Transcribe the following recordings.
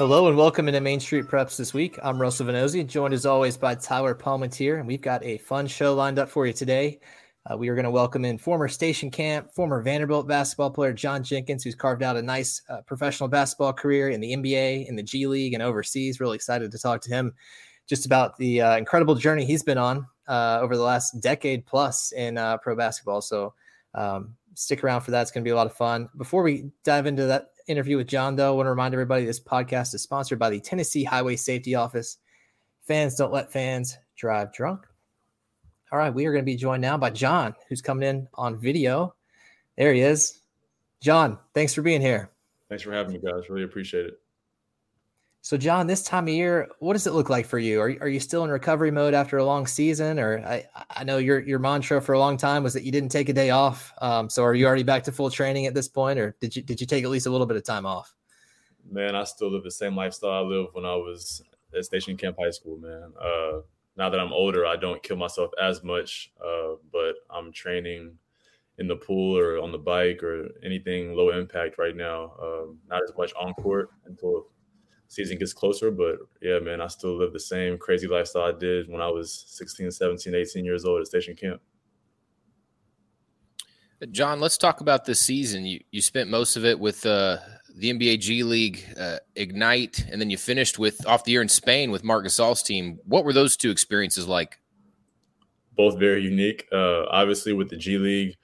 Hello and welcome into Main Street Preps this week. I'm Russell Venozzi, joined as always by Tyler Palmentier, and we've got a fun show lined up for you today. Uh, we are going to welcome in former Station Camp, former Vanderbilt basketball player John Jenkins, who's carved out a nice uh, professional basketball career in the NBA, in the G League, and overseas. Really excited to talk to him just about the uh, incredible journey he's been on uh, over the last decade plus in uh, pro basketball. So um, stick around for that. It's going to be a lot of fun. Before we dive into that interview with John, though, I want to remind everybody this podcast is sponsored by the Tennessee Highway Safety Office. Fans don't let fans drive drunk. All right, we are going to be joined now by John, who's coming in on video. There he is. John, thanks for being here. Thanks for having me, guys. Really appreciate it. So, John, this time of year, what does it look like for you? Are, are you still in recovery mode after a long season? Or I, I know your your mantra for a long time was that you didn't take a day off. Um, so, are you already back to full training at this point, or did you did you take at least a little bit of time off? Man, I still live the same lifestyle I lived when I was at Station Camp High School. Man, uh, now that I'm older, I don't kill myself as much, uh, but I'm training in the pool or on the bike or anything low impact right now. Um, not as much on court until season gets closer. But yeah, man, I still live the same crazy lifestyle I did when I was 16, 17, 18 years old at station camp. John, let's talk about this season. You you spent most of it with uh, the NBA G League uh, Ignite, and then you finished with off the year in Spain with Marc Gasol's team. What were those two experiences like? Both very unique. Uh, obviously, with the G League,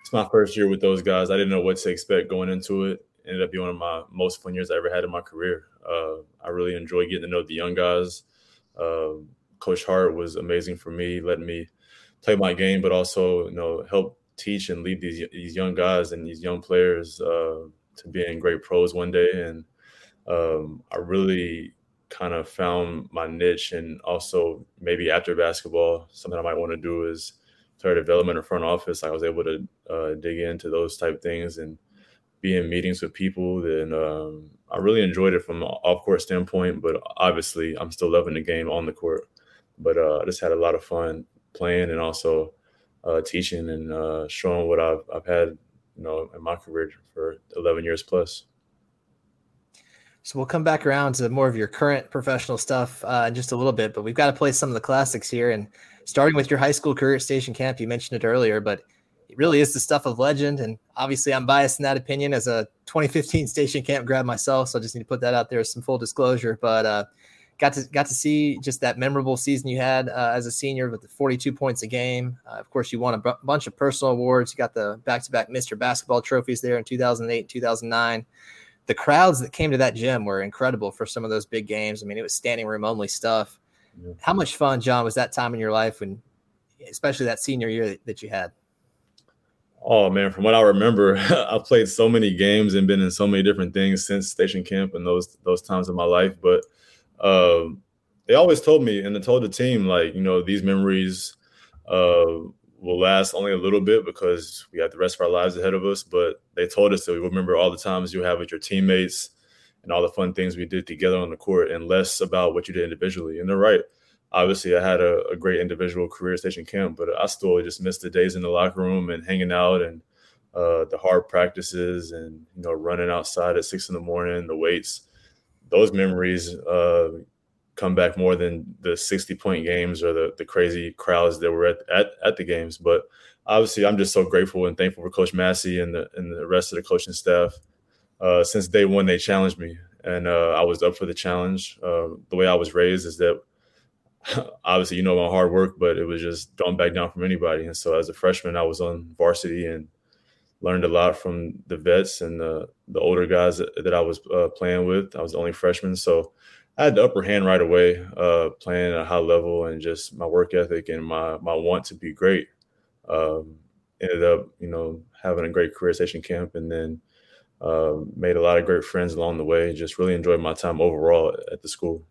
it's my first year with those guys. I didn't know what to expect going into it ended up being one of my most fun years I ever had in my career. Uh, I really enjoy getting to know the young guys. Uh, Coach Hart was amazing for me, letting me play my game, but also you know help teach and lead these these young guys and these young players uh, to being great pros one day. And um, I really kind of found my niche, and also maybe after basketball, something I might want to do is player development or front office. I was able to uh, dig into those type things and be in meetings with people. Then um, I really enjoyed it from an off court standpoint, but obviously I'm still loving the game on the court. But uh, I just had a lot of fun playing and also uh, teaching and uh, showing what I've, I've had, you know, in my career for 11 years plus. So we'll come back around to more of your current professional stuff uh, in just a little bit, but we've got to play some of the classics here. And starting with your high school career at Station Camp, you mentioned it earlier, but it really is the stuff of legend. And obviously, I'm biased in that opinion as a 2015 station camp grad myself. So I just need to put that out there as some full disclosure. But uh, got to got to see just that memorable season you had uh, as a senior with the 42 points a game. Uh, of course, you won a b- bunch of personal awards. You got the back-to-back Mr. Basketball trophies there in 2008, and 2009. The crowds that came to that gym were incredible for some of those big games. I mean, it was standing room only stuff. Yeah. How much fun, John, was that time in your life when, especially that senior year that, that you had? Oh man, from what I remember, I've played so many games and been in so many different things since station camp and those those times in my life. But um, they always told me and they told the team like, you know, these memories uh, will last only a little bit because we have the rest of our lives ahead of us. But they told us that we remember all the times you have with your teammates and all the fun things we did together on the court, and less about what you did individually. And they're right obviously I had a, a, great individual career station camp, but I still just missed the days in the locker room and hanging out and uh, the hard practices and you know running outside at six in the morning, the weights. Those memories uh, come back more than the sixty point games or the the crazy crowds that were at, at at the games. But obviously, I'm just so grateful and thankful for Coach Massey and the and the rest of the coaching staff. Uh, since day one, they challenged me, and uh, I was up for the challenge. Uh, the way I was raised is that obviously you know my hard work, but it was just don't back down from anybody. And so as a freshman, I was on varsity and learned a lot from the vets and the the older guys that, that I was uh, playing with. I was the only freshman, so I had the upper hand right away, uh, playing at a high level and just my work ethic and my my want to be great. Um, ended up, you know, having a great career station camp, and then uh, made a lot of great friends along the way. Just really enjoyed my time overall at the school.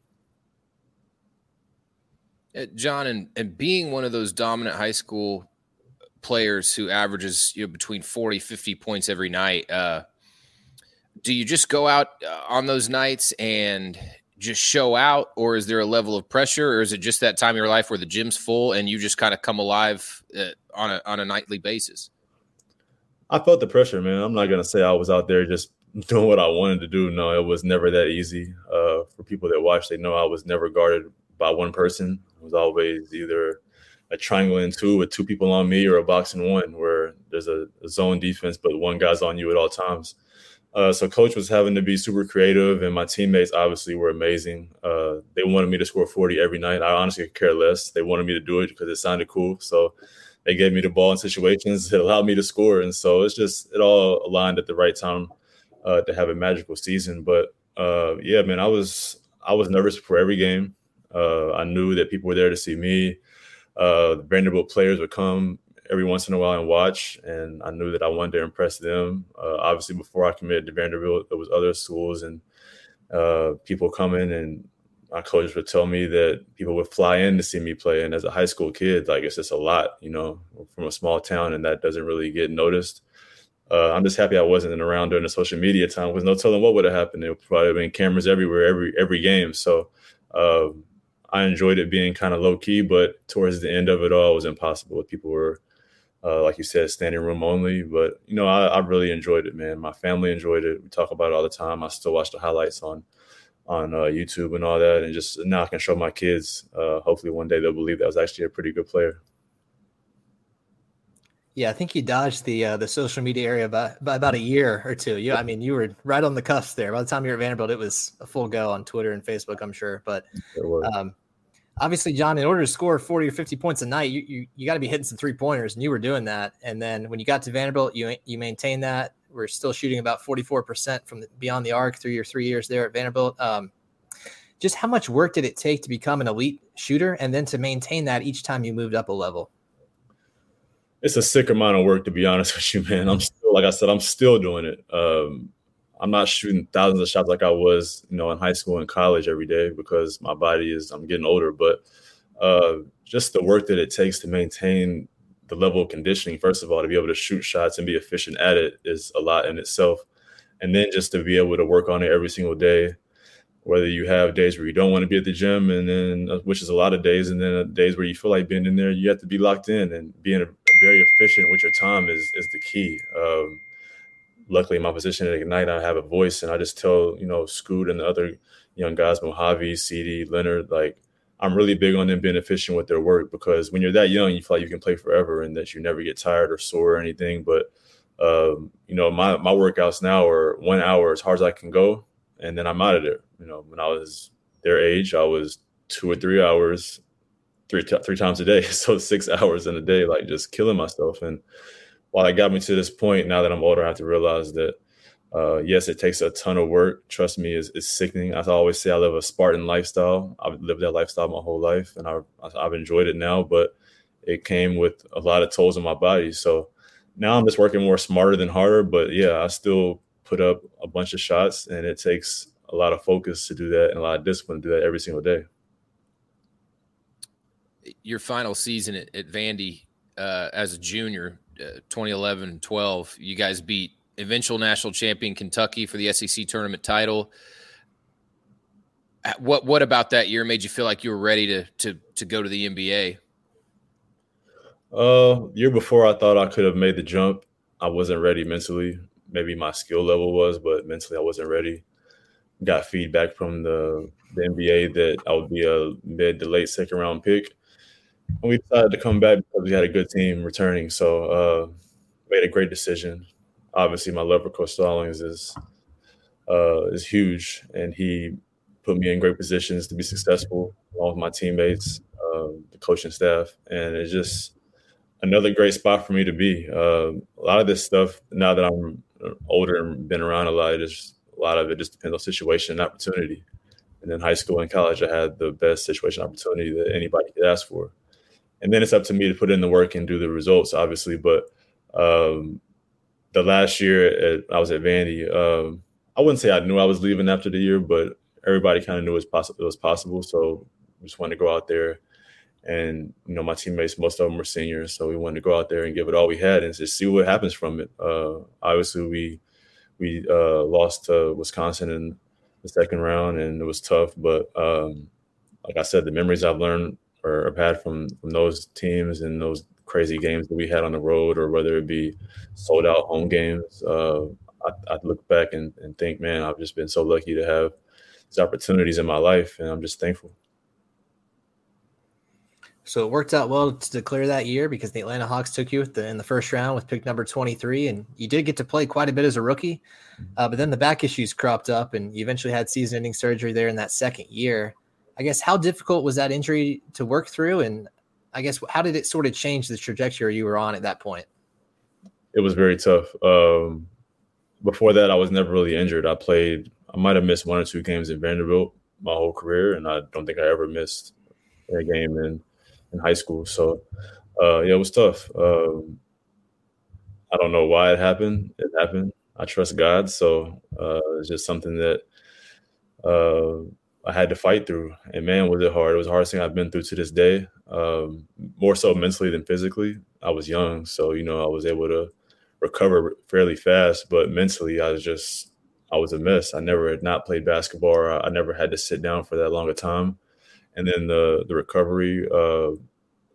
Uh, John, and, and being one of those dominant high school players who averages you know between 40 50 points every night uh, do you just go out uh, on those nights and just show out or is there a level of pressure or is it just that time of your life where the gym's full and you just kind of come alive uh, on a on a nightly basis i felt the pressure man i'm not going to say i was out there just doing what I wanted to do. No, it was never that easy. Uh, for people that watch, they know I was never guarded by one person. It was always either a triangle in two with two people on me or a box in one where there's a, a zone defense, but one guy's on you at all times. Uh, so coach was having to be super creative, and my teammates obviously were amazing. Uh, they wanted me to score 40 every night. I honestly could care less. They wanted me to do it because it sounded cool. So they gave me the ball in situations that allowed me to score, and so it's just it all aligned at the right time uh, to have a magical season. But uh, yeah, man, I was I was nervous for every game. Uh, I knew that people were there to see me. Uh, Vanderbilt players would come every once in a while and watch, and I knew that I wanted to impress them. Uh, obviously, before I committed to Vanderbilt, there was other schools and uh, people coming, and my coaches would tell me that people would fly in to see me play. And as a high school kid, like it's just a lot, you know, from a small town, and that doesn't really get noticed. Uh, I'm just happy I wasn't around during the social media time because no telling what would have happened. There probably have been cameras everywhere, every every game. So uh, I enjoyed it being kind of low key, but towards the end of it all, it was impossible. People were, uh, like you said, standing room only. But you know, I, I, really enjoyed it, man. My family enjoyed it. We talk about it all the time. I still watch the highlights on on uh, YouTube and all that, and just now I can show my kids. Uh, hopefully, one day they'll believe that I was actually a pretty good player. Yeah, I think you dodged the uh, the social media area by, by about a year or two. You, I mean, you were right on the cusp there. By the time you were at Vanderbilt, it was a full go on Twitter and Facebook, I'm sure. But um, obviously, John, in order to score 40 or 50 points a night, you you, you got to be hitting some three pointers, and you were doing that. And then when you got to Vanderbilt, you you maintained that. We're still shooting about 44 percent from the, beyond the arc through your three years there at Vanderbilt. Um, just how much work did it take to become an elite shooter, and then to maintain that each time you moved up a level? it's a sick amount of work to be honest with you, man. I'm still, like I said, I'm still doing it. Um, I'm not shooting thousands of shots like I was, you know, in high school and college every day because my body is I'm getting older. But uh, just the work that it takes to maintain the level of conditioning, first of all, to be able to shoot shots and be efficient at it is a lot in itself. And then just to be able to work on it every single day, whether you have days where you don't want to be at the gym, and then uh, which is a lot of days, and then days where you feel like being in there, you have to be locked in and being very efficient with your time is is the key. Um, luckily, in my position at Ignite, I have a voice, and I just tell you know Scoot and the other young guys, Mojave, Sidy, Leonard, like I'm really big on them being efficient with their work because when you're that young, you feel like you can play forever and that you never get tired or sore or anything. But um, you know, my my workouts now are one hour as hard as I can go, and then I'm out of there. You know, when I was their age, I was two or three hours three t- three times a day, so six hours in a day, like just killing myself. And while it got me to this point, now that I'm older, I have to realize that uh, yes, it takes a ton of work. Trust me, it's, it's sickening. I always say I live a Spartan lifestyle. I've lived that lifestyle my whole life, and I've, I've enjoyed it now. But it came with a lot of tolls on my body. So now I'm just working more smarter than harder. But yeah, I still put up a bunch of shots, and it takes a lot of focus to do that and a lot of discipline to do that every single day your final season at, at Vandy uh, as a junior, 2011 12, you guys beat eventual national champion Kentucky for the SEC tournament title. What what about that year made you feel like you were ready to to to go to the NBA? Uh, year before, I thought I could have made the jump. I wasn't ready mentally. Maybe my skill level was, but mentally, I wasn't ready. Got feedback from the the NBA that I would be a mid to late second round pick we decided to come back because we had a good team returning. So uh, made a great decision. Obviously, my love for Coach Stallings is uh, is huge, and he put me in great positions to be successful along with my teammates, uh, the coaching staff, and it's just another great spot for me to be. Uh, a lot of this stuff now that I'm older and been around a lot, just a lot of it just depends on situation and opportunity. And in high school and college, I had the best situation opportunity that anybody could ask for and then it's up to me to put in the work and do the results, obviously. But um, the last year at, I was at Vandy, um, I wouldn't say I knew I was leaving after the year, but everybody kind of knew it was possible. It was possible, so we just wanted to go out there. And you know, my teammates, most of them were seniors, so we wanted to go out there and give it all we had and just see what happens from it. Uh, obviously, we we uh, lost to Wisconsin in the second round, and it was tough. But um, like I said, the memories I've learned or have had from from those teams and those crazy games that we had on the road, or whether it be sold out home games. Uh, I, I look back and, and think, man, I've just been so lucky to have these opportunities in my life, and I'm just thankful. So it worked out well to declare that year because the Atlanta Hawks took you the, in the first round with pick number 23, and you did get to play quite a bit as a rookie. Mm-hmm. Uh, but then the back issues cropped up, and you eventually had season ending surgery there in that second year. I guess how difficult was that injury to work through? And I guess how did it sort of change the trajectory you were on at that point? It was very tough. Um, before that, I was never really injured. I played, I might have missed one or two games in Vanderbilt my whole career, and I don't think I ever missed a game in in high school. So uh, yeah, it was tough. Um, I don't know why it happened. It happened. I trust God, so uh, it's just something that uh, I had to fight through. And man, was it hard! It was the hardest thing I've been through to this day. Um, more so mentally than physically. I was young, so you know I was able to recover fairly fast, but mentally I was just I was a mess. I never had not played basketball. I never had to sit down for that long a time and then the the recovery uh,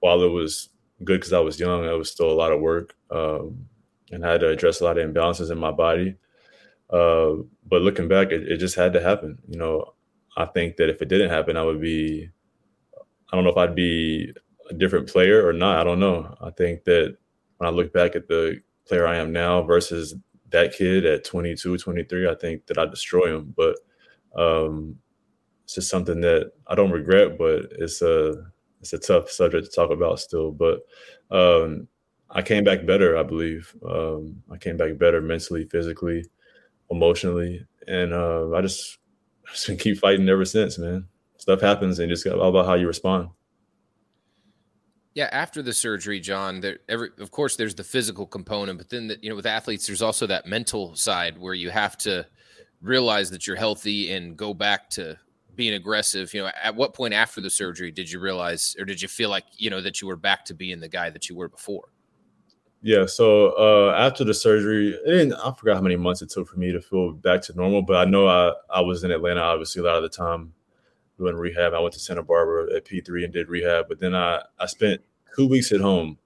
while it was good because I was young, it was still a lot of work, um, and I had to address a lot of imbalances in my body. Uh, but looking back, it, it, just had to happen. You know, I think that if it didn't happen, I would be. I don't know if I'd be a different player or not. I don't know. I think that when I look back at the player I am now versus that kid at 22, 23, I think that I destroy him. But um, it's just something that I don't regret, but it's a it's a tough subject to talk about still. But um, I came back better, I believe. Um, I came back better mentally, physically, emotionally, and uh, I just just been keep fighting ever since, man. Stuff happens, and just all about how you respond. Yeah, after the surgery, John, there every of course there's the physical component, but then the, you know with athletes there's also that mental side where you have to realize that you're healthy and go back to being aggressive you know at what point after the surgery did you realize or did you feel like you know that you were back to being the guy that you were before yeah so uh after the surgery and i forgot how many months it took for me to feel back to normal but i know i i was in atlanta obviously a lot of the time doing rehab i went to santa barbara at p3 and did rehab but then i i spent two weeks at home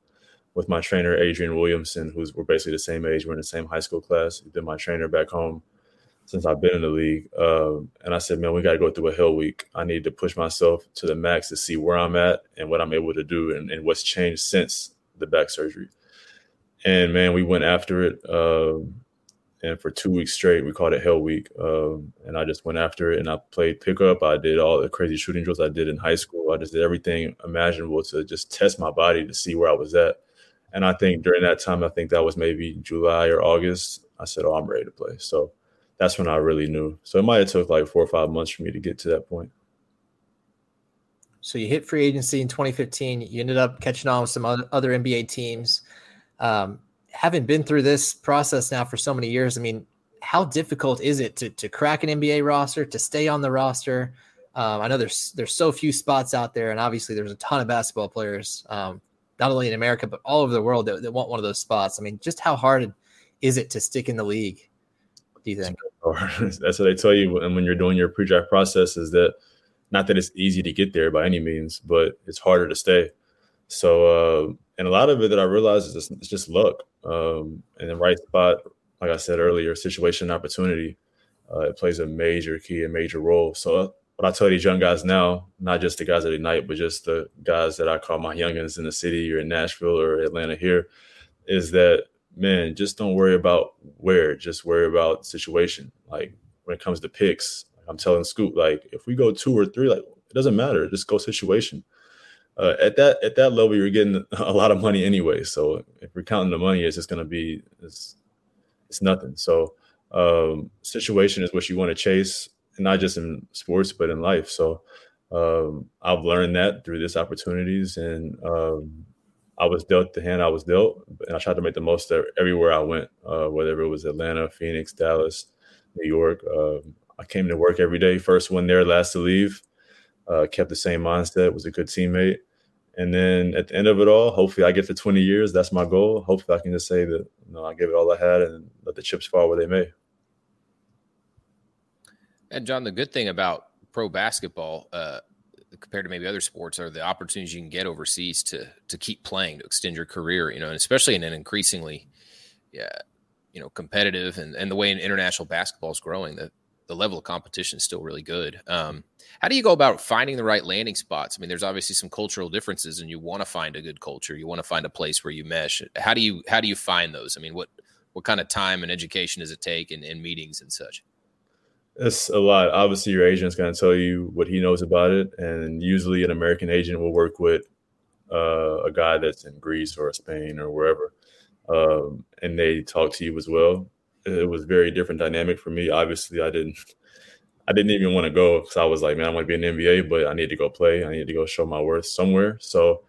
with my trainer adrian williamson who's we're basically the same age we're in the same high school class he's been my trainer back home since I've been in the league. Um, and I said, man, we got to go through a hell week. I need to push myself to the max to see where I'm at and what I'm able to do and, and what's changed since the back surgery. And man, we went after it. Um, and for two weeks straight, we called it Hell Week. Um, and I just went after it and I played pickup. I did all the crazy shooting drills I did in high school. I just did everything imaginable to just test my body to see where I was at. And I think during that time, I think that was maybe July or August. I said, "Oh, I'm ready to play." So that's when I really knew. So it might have took like four or five months for me to get to that point. So you hit free agency in 2015. You ended up catching on with some other NBA teams. Um, having been through this process now for so many years, I mean, how difficult is it to, to crack an NBA roster, to stay on the roster? Um, I know there's there's so few spots out there, and obviously there's a ton of basketball players, um, not only in America but all over the world that, that want one of those spots. I mean, just how hard is it to stick in the league? Do you think? That's what they tell you when, when you're doing your pre-draft process is that not that it's easy to get there by any means, but it's harder to stay. So, uh, and a lot of it that I realized is just, it's just luck um, and the right spot. Like I said earlier, situation and opportunity. Uh, it plays a major key, a major role. So, uh, what I tell these young guys now, not just the guys at Ignite, but just the guys that I call my youngins in the city or in Nashville or Atlanta here, is that man, just don't worry about where, just worry about situation. Like when it comes to picks, I'm telling Scoot, like if we go two or three, like it doesn't matter, just go situation. Uh, at that at that level, you're getting a lot of money anyway. So if you're counting the money, it's just going to be it's it's nothing. So um, situation is what you want to chase, and not just in sports but in life. So um, I've learned that through these opportunities, and um, I was dealt the hand I was dealt, and I tried to make the most of everywhere I went, uh, whether it was Atlanta, Phoenix, Dallas, New York. Um, I came to work every day. First one there, last to leave. Uh, kept the same mindset. Was a good teammate. And then at the end of it all, hopefully I get to 20 years. That's my goal. Hopefully I can just say that you know I gave it all I had and let the chips fall where they may. And John, the good thing about pro basketball, uh, compared to maybe other sports are the opportunities you can get overseas to to keep playing to extend your career you know and especially in an increasingly yeah you know competitive and, and the way in international basketball is growing the the level of competition is still really good. Um, how do you go about finding the right landing spots? I mean there's obviously some cultural differences and you want to find a good culture. You want to find a place where you mesh. How do you how do you find those? I mean what what kind of time and education does it take in, in meetings and such? It's a lot. Obviously your agent's going to tell you what he knows about it and usually an american agent will work with uh, a guy that's in greece or spain or wherever um, and they talk to you as well. It was very different dynamic for me. Obviously, I didn't, I didn't even want to go because I was like, man, I want to be the NBA, but I need to go play. I need to go show my worth somewhere. So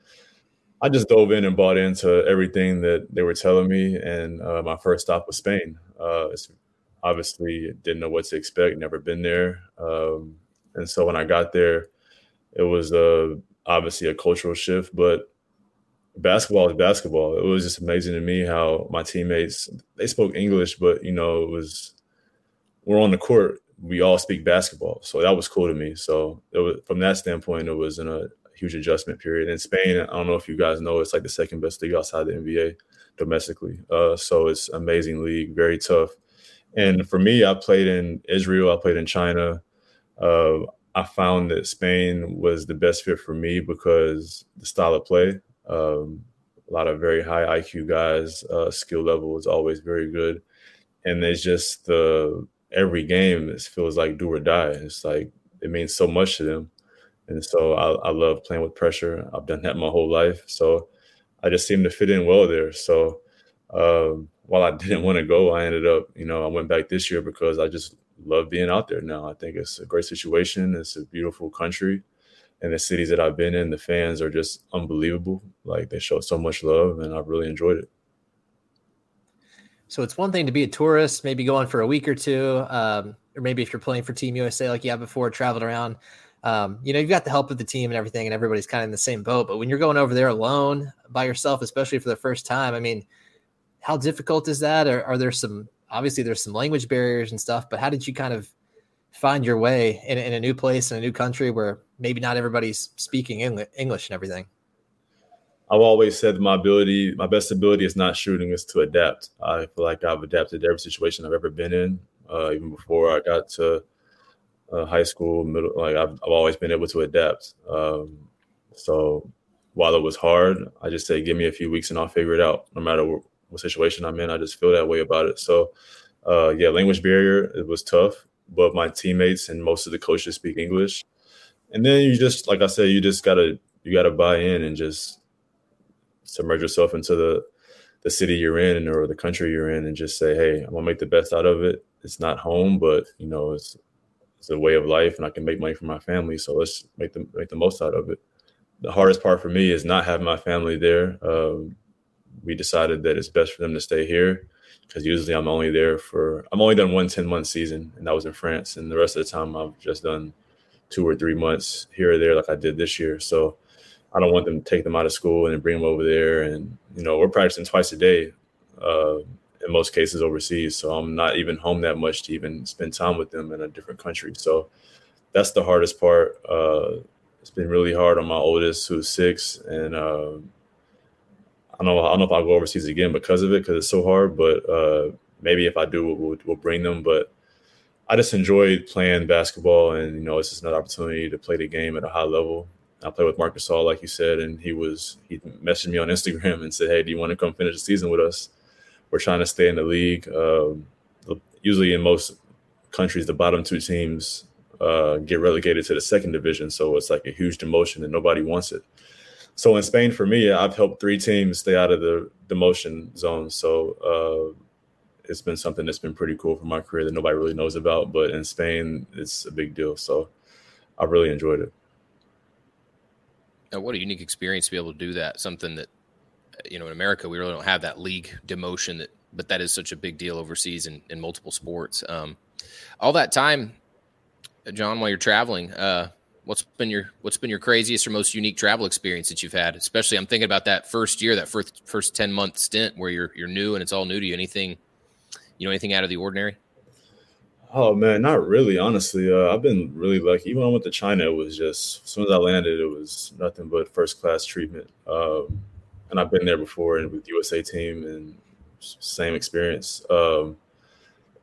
I just dove in and bought into everything that they were telling me. And uh, my first stop was Spain. Uh, obviously, didn't know what to expect. Never been there. Um, and so when I got there, it was uh, obviously a cultural shift, but basketball is basketball. It was just amazing to me how my teammates they spoke English, but you know it was we're on the court. We all speak basketball, so that was cool to me. So was from that standpoint, it was in a huge adjustment period. In Spain, I don't know if you guys know, it's like the second best league outside the NBA domestically. Uh, so it's amazing league, very tough. And for me, I played in Israel, I played in China. Uh, I found that Spain was the best fit for me because the style of play. Um, a lot of very high IQ guys. Uh, skill level is always very good, and it's just the every game. It feels like do or die. It's like it means so much to them, and so I, I love playing with pressure. I've done that my whole life, so I just seem to fit in well there. So um, while I didn't want to go, I ended up, you know, I went back this year because I just love being out there now. I think it's a great situation. It's a beautiful country and the cities that I've been in, the fans are just unbelievable. Like they show so much love, and I've really enjoyed it. So it's one thing to be a tourist, maybe going for a week or two, um, or maybe if you're playing for Team USA like you have before, traveled around. Um, you know, you've got the help of the team and everything, and everybody's kind of in the same boat. But when you're going over there alone by yourself, especially for the first time, I mean, how difficult is that? Or are there some obviously there's some language barriers and stuff, but how did you kind of find your way in, in a new place in a new country where maybe not everybody's speaking English and everything? I've always said my ability, my best ability is not shooting, is to adapt. I feel like I've adapted to every situation I've ever been in, uh, even before I got to uh, high school, middle. Like I've, I've always been able to adapt. Um, so while it was hard, I just say, give me a few weeks and I'll figure it out. No matter what, what situation I'm in, I just feel that way about it. So uh, yeah, language barrier it was tough but my teammates and most of the coaches speak English. And then you just, like I said, you just gotta you gotta buy in and just submerge yourself into the the city you're in or the country you're in, and just say, hey, I'm gonna make the best out of it. It's not home, but you know, it's it's a way of life, and I can make money for my family. So let's make the make the most out of it. The hardest part for me is not having my family there. Um, we decided that it's best for them to stay here because usually I'm only there for I'm only done one 10 month season and that was in France and the rest of the time I've just done two or three months here or there like I did this year so I don't want them to take them out of school and bring them over there and you know we're practicing twice a day uh, in most cases overseas so I'm not even home that much to even spend time with them in a different country so that's the hardest part uh, it's been really hard on my oldest who's six and uh, I don't know. I don't know if I'll go overseas again because of it because it's so hard. But uh, maybe if I do, we'll, we'll bring them. But I just enjoyed playing basketball, and you know, it's just another opportunity to play the game at a high level. I played with Marc Gasol, like you said, and he was he messaged me on Instagram and said, "Hey, do you want to come finish the season with us? We're trying to stay in the league. Um, usually, in most countries, the bottom two teams uh, get relegated to the second division, so it's like a huge demotion, and nobody wants it." so in Spain, for me, I've helped three teams stay out of the demotion zone. So uh, it's been something that's been pretty cool for my career that nobody really knows about. But in Spain, it's a big deal. So I really enjoyed it. Now, what a unique experience to be able to do that. Something that, you know, in America, we really don't have that league demotion that, but that is such a big deal overseas in, in multiple sports. Um, all that time, John, while you're traveling, uh, what's been your what's been your craziest or most unique travel experience that you've had? Especially, I'm thinking about that first year, that first first ten month stint where you're you're new and it's all new to you. Anything, you know, anything out of the ordinary? Oh man, not really. Honestly, uh, I've been really lucky. Even when I went to China, it was just as soon as I landed, it was nothing but first class treatment. Um, and I've been there before and with USA team and same experience. Um,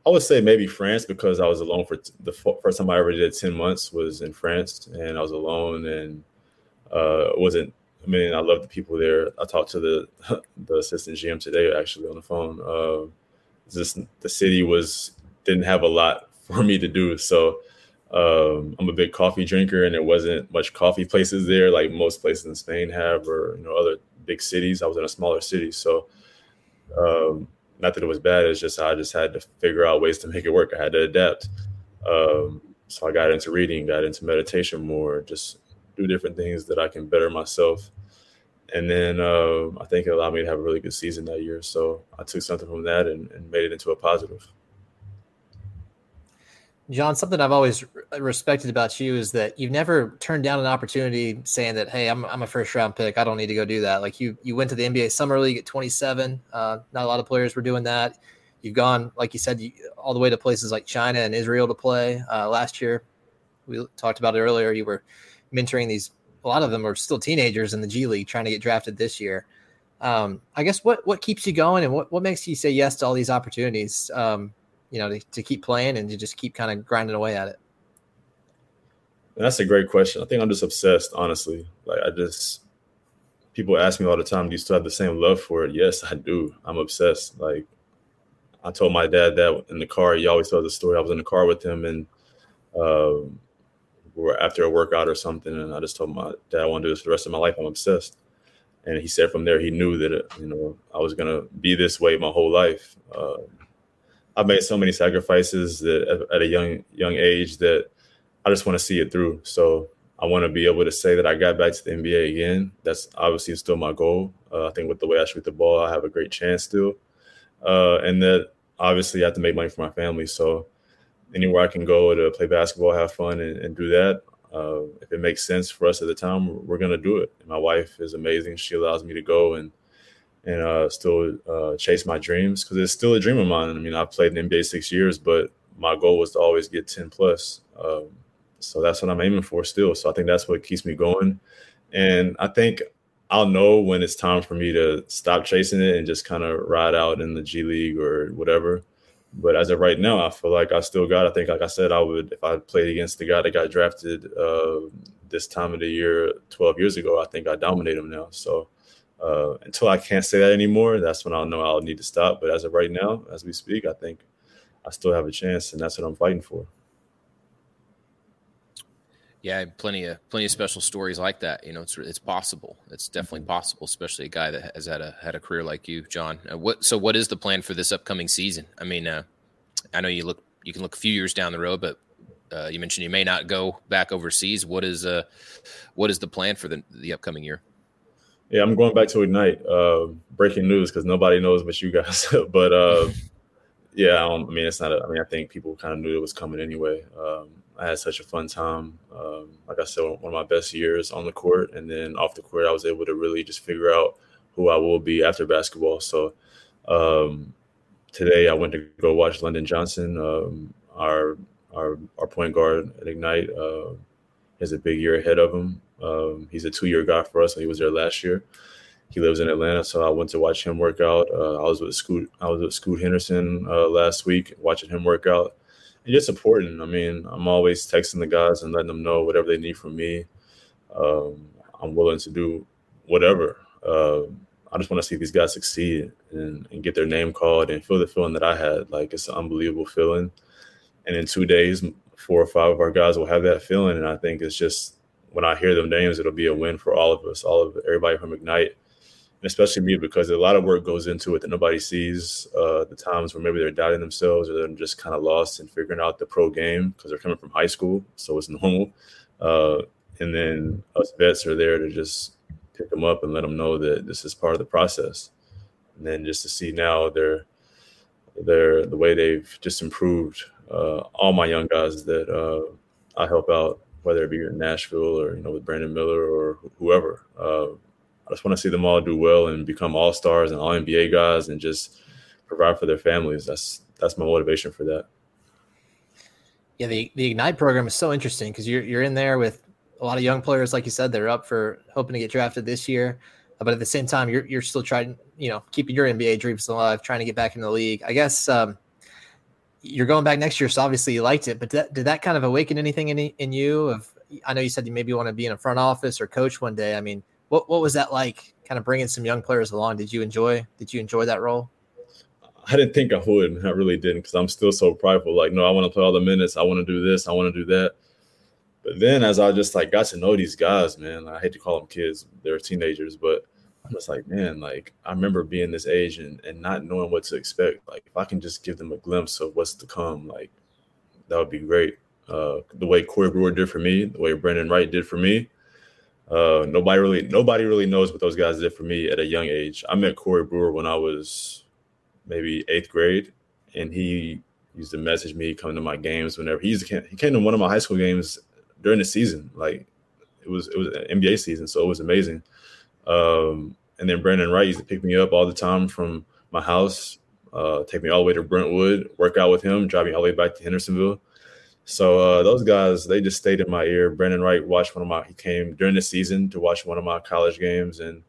I would say maybe France because I was alone for t- the f- first time I ever did ten months was in France, and I was alone and uh, wasn't. I mean, I love the people there. I talked to the the assistant GM today actually on the phone. Uh, just the city was didn't have a lot for me to do, so um, I'm a big coffee drinker, and there wasn't much coffee places there like most places in Spain have, or you know other big cities. I was in a smaller city, so um, not that it was bad. It's just I just had to figure out ways to make it work. I had to adapt. Um, so I got into reading, got into meditation more, just do different things that I can better myself. And then uh, I think it allowed me to have a really good season that year. So I took something from that and, and made it into a positive. John, something I've always respected about you is that you've never turned down an opportunity saying that, "Hey, I'm, I'm a first round pick. I don't need to go do that." Like you, you went to the NBA Summer League at 27. Uh, not a lot of players were doing that. You've gone, like you said, you, all the way to places like China and Israel to play. Uh, last year, we talked about it earlier. You were mentoring these. A lot of them are still teenagers in the G League, trying to get drafted this year. Um, I guess what what keeps you going, and what what makes you say yes to all these opportunities? Um, you know, to, to keep playing and to just keep kind of grinding away at it? That's a great question. I think I'm just obsessed, honestly. Like I just people ask me all the time, do you still have the same love for it? Yes, I do. I'm obsessed. Like I told my dad that in the car. He always tells the story. I was in the car with him and um, after a workout or something, and I just told my dad I want to do this for the rest of my life. I'm obsessed. And he said from there he knew that you know I was gonna be this way my whole life. Uh, I've made so many sacrifices that at a young young age that I just want to see it through. So I want to be able to say that I got back to the NBA again. That's obviously still my goal. Uh, I think with the way I shoot the ball, I have a great chance still. Uh, and that obviously I have to make money for my family. So anywhere I can go to play basketball, have fun, and, and do that. Uh, if it makes sense for us at the time, we're going to do it. And my wife is amazing. She allows me to go and and uh, still uh, chase my dreams because it's still a dream of mine. I mean, I played in NBA six years, but my goal was to always get 10 plus. Um, so that's what I'm aiming for still. So I think that's what keeps me going. And I think I'll know when it's time for me to stop chasing it and just kind of ride out in the G League or whatever. But as of right now, I feel like I still got. I think, like I said, I would if I played against the guy that got drafted uh, this time of the year, 12 years ago. I think I dominate him now. So uh, until I can't say that anymore, that's when I'll know I'll need to stop. But as of right now, as we speak, I think I still have a chance, and that's what I'm fighting for. Yeah, plenty of plenty of special stories like that. You know, it's it's possible. It's definitely mm-hmm. possible, especially a guy that has had a had a career like you, John. Uh, what so? What is the plan for this upcoming season? I mean, uh, I know you look you can look a few years down the road, but uh, you mentioned you may not go back overseas. What is uh what is the plan for the the upcoming year? Yeah, I'm going back to Ignite. Uh, breaking news because nobody knows but you guys. but uh, yeah, I, I, mean, it's not. A, I mean, I think people kind of knew it was coming anyway. Um, I had such a fun time. Um, like I said, one of my best years on the court, and then off the court, I was able to really just figure out who I will be after basketball. So um, today, I went to go watch London Johnson, um, our our our point guard at Ignite. Uh, has a big year ahead of him. Um, he's a two-year guy for us. So he was there last year. He lives in Atlanta, so I went to watch him work out. Uh, I was with Scoot. I was with Scoot Henderson uh, last week, watching him work out, and just supporting. I mean, I'm always texting the guys and letting them know whatever they need from me. Um, I'm willing to do whatever. Uh, I just want to see these guys succeed and, and, get their name called and feel the feeling that I had. Like it's an unbelievable feeling. And in two days, four or five of our guys will have that feeling, and I think it's just when I hear them names, it'll be a win for all of us, all of everybody from Ignite, especially me because a lot of work goes into it that nobody sees. Uh, the times where maybe they're doubting themselves or they're just kind of lost and figuring out the pro game because they're coming from high school, so it's normal. Uh, and then us vets are there to just pick them up and let them know that this is part of the process. And then just to see now they're they're the way they've just improved. Uh, all my young guys that uh, I help out whether it be in Nashville or you know with Brandon Miller or whoever. Uh, I just want to see them all do well and become all stars and all NBA guys and just provide for their families. That's that's my motivation for that. Yeah, the the Ignite program is so interesting because you're you're in there with a lot of young players, like you said, they're up for hoping to get drafted this year. but at the same time, you're you're still trying, you know, keeping your NBA dreams alive, trying to get back in the league. I guess um, you're going back next year, so obviously you liked it. But did that, did that kind of awaken anything in in you? Of I know you said you maybe want to be in a front office or coach one day. I mean, what what was that like? Kind of bringing some young players along. Did you enjoy? Did you enjoy that role? I didn't think I would. I really didn't because I'm still so prideful. Like, no, I want to play all the minutes. I want to do this. I want to do that. But then as I just like got to know these guys, man, I hate to call them kids. They're teenagers, but I'm just like, man, like I remember being this age and, and not knowing what to expect. Like if I can just give them a glimpse of what's to come, like that would be great. Uh, the way Corey Brewer did for me, the way Brandon Wright did for me. Uh, nobody really nobody really knows what those guys did for me at a young age. I met Corey Brewer when I was maybe eighth grade, and he used to message me, come to my games whenever he used to, he came to one of my high school games during the season. Like it was it was an NBA season, so it was amazing. Um, and then Brandon Wright used to pick me up all the time from my house, uh, take me all the way to Brentwood, work out with him, drive me all the way back to Hendersonville. So uh, those guys, they just stayed in my ear. Brandon Wright watched one of my. He came during the season to watch one of my college games and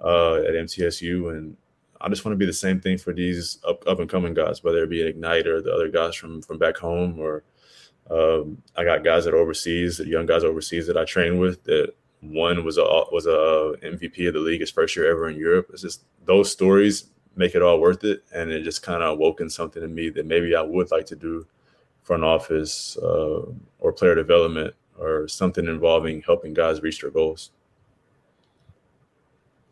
uh, at MTSU, and I just want to be the same thing for these up, up and coming guys, whether it be Ignite or the other guys from from back home, or um, I got guys that overseas, young guys overseas that I train with. That one was a was a MVP of the league his first year ever in Europe. It's just those stories make it all worth it, and it just kind of awoken something in me that maybe I would like to do front office uh, or player development or something involving helping guys reach their goals.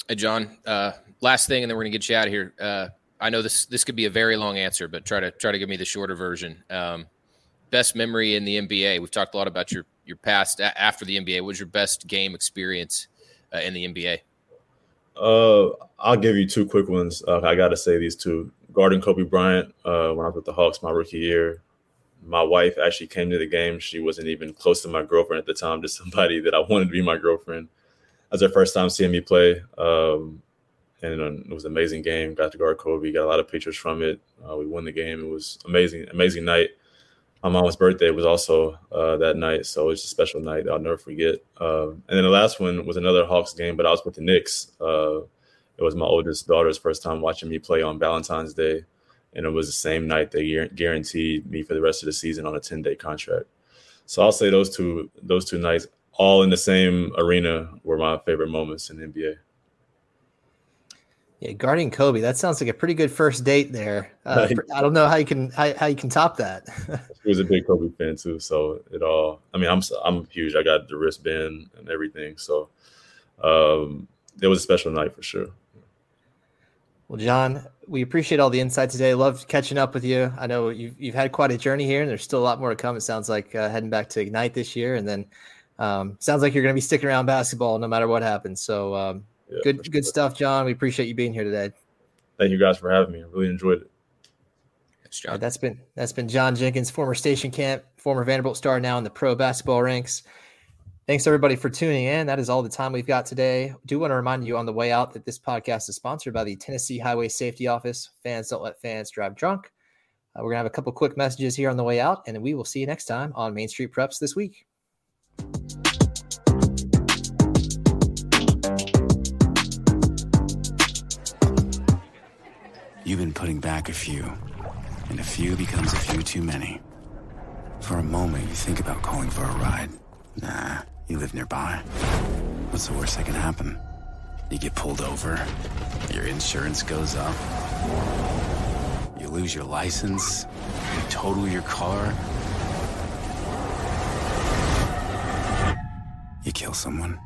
Hey, John. Uh, last thing, and then we're gonna get you out of here. Uh, I know this this could be a very long answer, but try to try to give me the shorter version. Um, best memory in the NBA. We've talked a lot about your your past after the NBA. What was your best game experience uh, in the NBA? Uh, I'll give you two quick ones. Uh, I got to say these two. Guarding Kobe Bryant uh, when I was with the Hawks my rookie year. My wife actually came to the game. She wasn't even close to my girlfriend at the time, just somebody that I wanted to be my girlfriend. That was her first time seeing me play. Um, and it was an amazing game. Got to guard Kobe. Got a lot of pictures from it. Uh, we won the game. It was amazing, amazing night my mom's birthday was also uh, that night, so it's a special night I'll never forget. Uh, and then the last one was another Hawks game, but I was with the Knicks. Uh, it was my oldest daughter's first time watching me play on Valentine's Day, and it was the same night they guaranteed me for the rest of the season on a ten day contract. So I'll say those two those two nights, all in the same arena, were my favorite moments in the NBA. Yeah, guarding Kobe. That sounds like a pretty good first date there. Uh, I don't know how you can how, how you can top that. he was a big Kobe fan too, so it all. I mean, I'm I'm huge. I got the wristband and everything, so um, it was a special night for sure. Well, John, we appreciate all the insight today. Love catching up with you. I know you've you've had quite a journey here, and there's still a lot more to come. It sounds like uh, heading back to Ignite this year, and then um, sounds like you're going to be sticking around basketball no matter what happens. So um, yeah, good sure. good stuff, John. We appreciate you being here today. Thank you guys for having me. I really enjoyed it. Thanks, John. that's been that's been John Jenkins, former station camp, former Vanderbilt star, now in the pro basketball ranks. Thanks everybody for tuning in. That is all the time we've got today. Do want to remind you on the way out that this podcast is sponsored by the Tennessee Highway Safety Office. Fans don't let fans drive drunk. Uh, we're gonna have a couple quick messages here on the way out, and we will see you next time on Main Street Preps this week. You've been putting back a few, and a few becomes a few too many. For a moment, you think about calling for a ride. Nah, you live nearby. What's the worst that can happen? You get pulled over, your insurance goes up, you lose your license, you total your car, you kill someone.